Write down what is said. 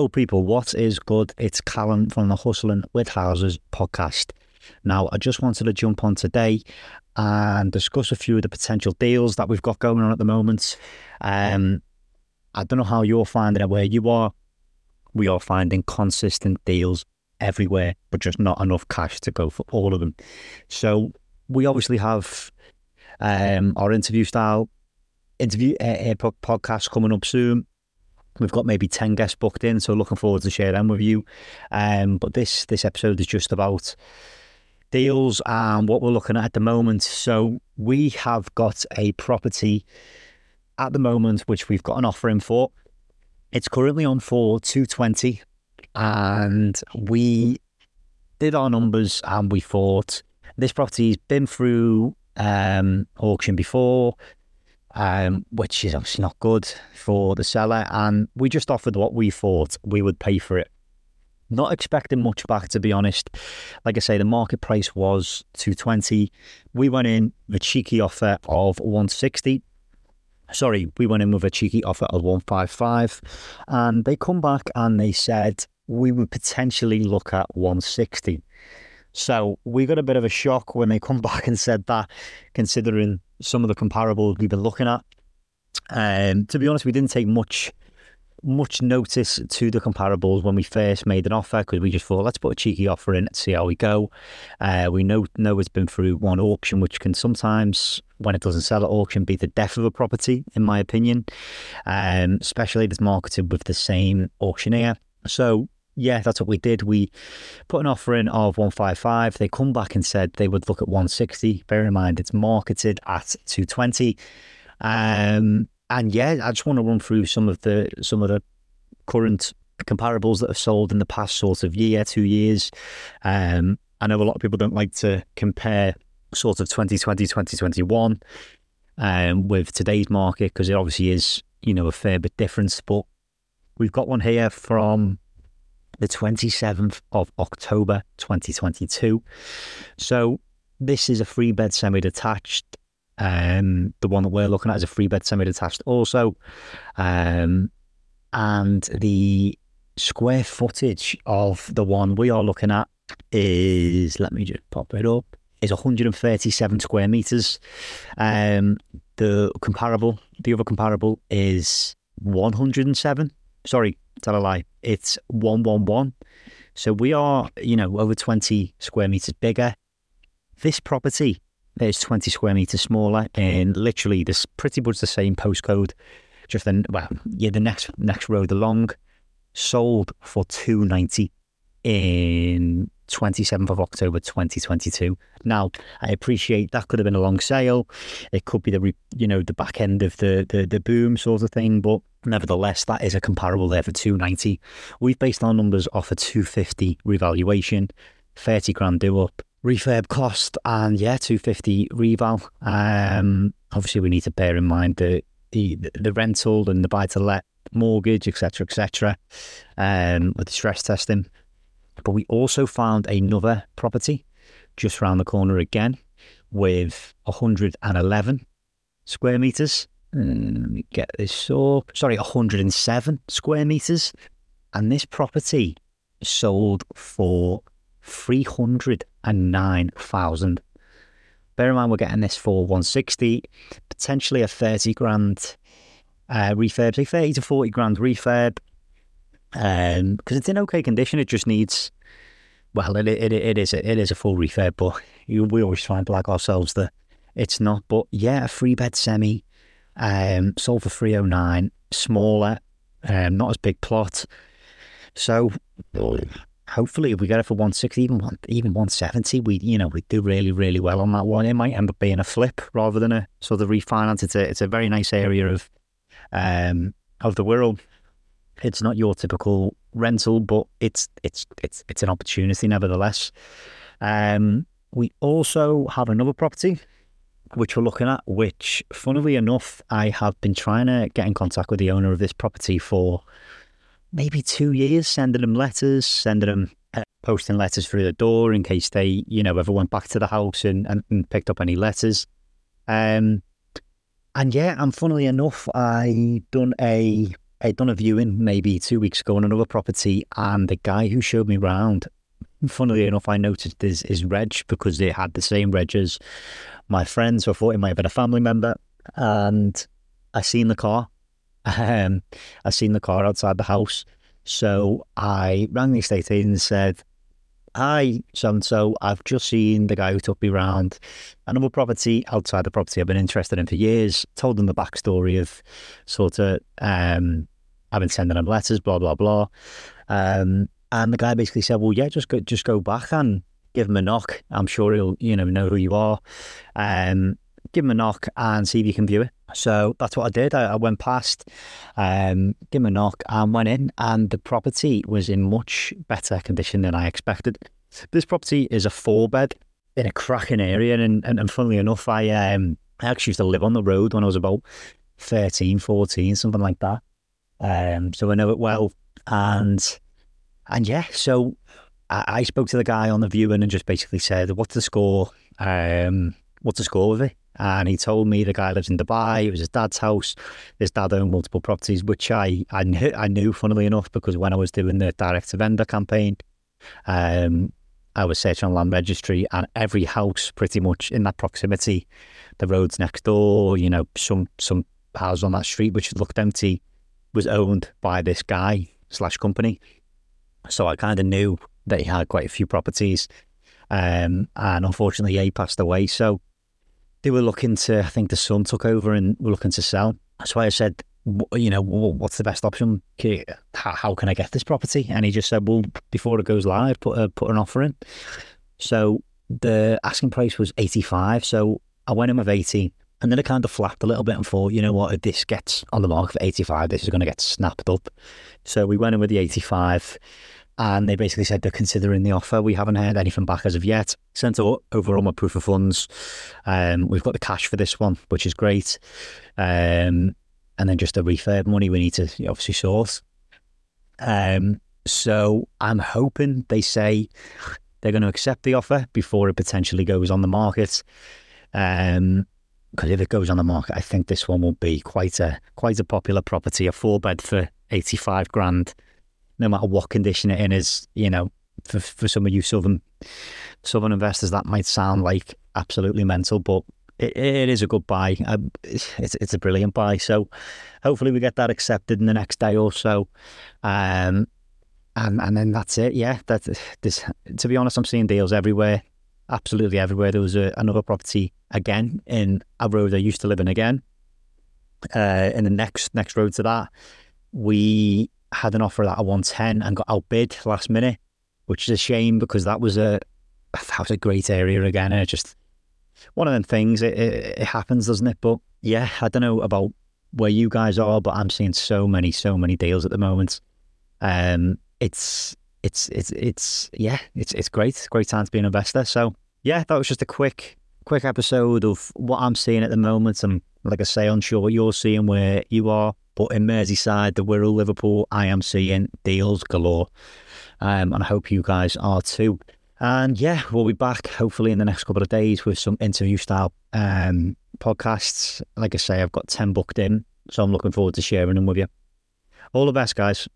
Hello, people. What is good? It's Callum from the Hustling with Houses podcast. Now, I just wanted to jump on today and discuss a few of the potential deals that we've got going on at the moment. Um, I don't know how you're finding it where you are. We are finding consistent deals everywhere, but just not enough cash to go for all of them. So we obviously have um, our interview style interview uh, uh, podcast coming up soon. We've got maybe 10 guests booked in, so looking forward to share them with you. Um, but this this episode is just about deals and what we're looking at at the moment. So we have got a property at the moment which we've got an offer in for. It's currently on for 220 and we did our numbers and we thought this property's been through um, auction before um, which is obviously not good for the seller. And we just offered what we thought we would pay for it. Not expecting much back, to be honest. Like I say, the market price was 220. We went in with a cheeky offer of 160. Sorry, we went in with a cheeky offer of 155. And they come back and they said we would potentially look at 160. So we got a bit of a shock when they come back and said that, considering some of the comparables we've been looking at. Um, to be honest, we didn't take much much notice to the comparables when we first made an offer because we just thought let's put a cheeky offer in and see how we go. Uh, we know know it's been through one auction, which can sometimes, when it doesn't sell at auction, be the death of a property, in my opinion. Um, especially if it's marketed with the same auctioneer. So yeah, that's what we did. We put an offer in of 155. They come back and said they would look at 160. Bear in mind, it's marketed at 220. Um, and yeah, I just want to run through some of the some of the current comparables that have sold in the past sort of year, two years. Um, I know a lot of people don't like to compare sort of 2020, 2021 um, with today's market because it obviously is, you know, a fair bit different. But we've got one here from the 27th of October 2022. So this is a three bed semi detached. Um, the one that we're looking at is a three bed semi detached also. Um, and the square footage of the one we are looking at is, let me just pop it up, is 137 square meters. Um, the comparable, the other comparable is 107. Sorry, tell a lie. It's 111. So we are, you know, over 20 square meters bigger. This property is 20 square meters smaller and literally this pretty much the same postcode. Just then, well, yeah, the next next road along sold for 290 in 27th of October 2022. Now, I appreciate that could have been a long sale. It could be the you know the back end of the the, the boom sort of thing, but nevertheless, that is a comparable there for 290. We've based our numbers off a 250 revaluation, 30 grand do up, refurb cost, and yeah, 250 reval. Um, obviously, we need to bear in mind the the, the rental and the buy to let mortgage, etc., etc. Um, with the stress testing. But we also found another property just round the corner again with 111 square meters. And let me get this up. Sorry, 107 square meters. And this property sold for 309,000. Bear in mind, we're getting this for 160, potentially a 30 grand uh, refurb, say 30 to 40 grand refurb because um, it's in okay condition. It just needs, well, it it, it is a, it is a full refurb, but you, we always try and blag ourselves that it's not. But yeah, a three bed semi, um, sold for three oh nine, smaller, um, not as big plot. So hopefully, if we get it for one sixty, even one, even one seventy, we you know we do really really well on that one. It might end up being a flip rather than a sort of refinance. It's a it's a very nice area of um of the world it's not your typical rental, but it's it's it's it's an opportunity nevertheless. Um, we also have another property which we're looking at, which, funnily enough, I have been trying to get in contact with the owner of this property for maybe two years, sending them letters, sending them uh, posting letters through the door in case they, you know, ever went back to the house and, and, and picked up any letters. Um, and yeah, and funnily enough, I done a I'd done a viewing maybe two weeks ago on another property, and the guy who showed me around, funnily enough, I noticed his, his reg because they had the same reg as my friend, so I thought it might have been a family member. And I seen the car. Um, I seen the car outside the house. So I rang the estate agent and said, Hi, so and so. I've just seen the guy who took me round another property outside the property I've been interested in for years. Told them the backstory of sort of um, I've been sending him letters, blah blah blah. Um, and the guy basically said, "Well, yeah, just go, just go back and give him a knock. I'm sure he'll, you know, know who you are. Um, give him a knock and see if you can view it." So that's what I did. I, I went past, um, give him a knock, and went in, and the property was in much better condition than I expected. This property is a four bed in a cracking area, and and, and funnily enough, I um, I actually used to live on the road when I was about 13, 14, something like that. Um, so I know it well. And and yeah, so I, I, spoke to the guy on the viewing and just basically said, "What's the score? Um, what's the score with it?" And he told me the guy lives in Dubai. It was his dad's house. His dad owned multiple properties, which I I knew, I knew funnily enough, because when I was doing the direct to vendor campaign, um, I was searching on land registry, and every house pretty much in that proximity, the roads next door, you know, some some house on that street which looked empty was owned by this guy slash company. So I kind of knew that he had quite a few properties. Um, and unfortunately, he passed away. So they were looking to, I think the son took over and were looking to sell. That's why I said, you know, what's the best option? How, can I get this property? And he just said, well, before it goes live, put a, put an offer in. So the asking price was 85. So I went in with 80. And then it kind of flapped a little bit and thought, you know what, if this gets on the market for 85, this is going to get snapped up. So we went in with the 85 and they basically said they're considering the offer. We haven't heard anything back as of yet. Sent over all my proof of funds. Um, we've got the cash for this one, which is great. Um, and then just the refurb money we need to obviously source. Um, so I'm hoping they say they're going to accept the offer before it potentially goes on the market. Um, because if it goes on the market, I think this one will be quite a quite a popular property. A four bed for eighty five grand, no matter what condition it in is. You know, for for some of you southern southern investors, that might sound like absolutely mental, but it, it is a good buy. Um, it's it's a brilliant buy. So hopefully we get that accepted in the next day or so. Um, and and then that's it. Yeah, that this. To be honest, I'm seeing deals everywhere absolutely everywhere. There was a, another property again in a road I used to live in again. Uh, in the next next road to that, we had an offer at a 110 and got outbid last minute, which is a shame because that was a that was a great area again. And it just one of them things. It, it, it happens, doesn't it? But yeah, I don't know about where you guys are, but I'm seeing so many, so many deals at the moment. Um, it's it's it's it's yeah, it's it's great. Great time to be an investor. So yeah, that was just a quick quick episode of what I'm seeing at the moment. And like I say, unsure what you're seeing where you are. But in Merseyside, the Wirral, Liverpool, I am seeing deals galore. Um, and I hope you guys are too. And yeah, we'll be back hopefully in the next couple of days with some interview style um, podcasts. Like I say, I've got 10 booked in, so I'm looking forward to sharing them with you. All the best, guys.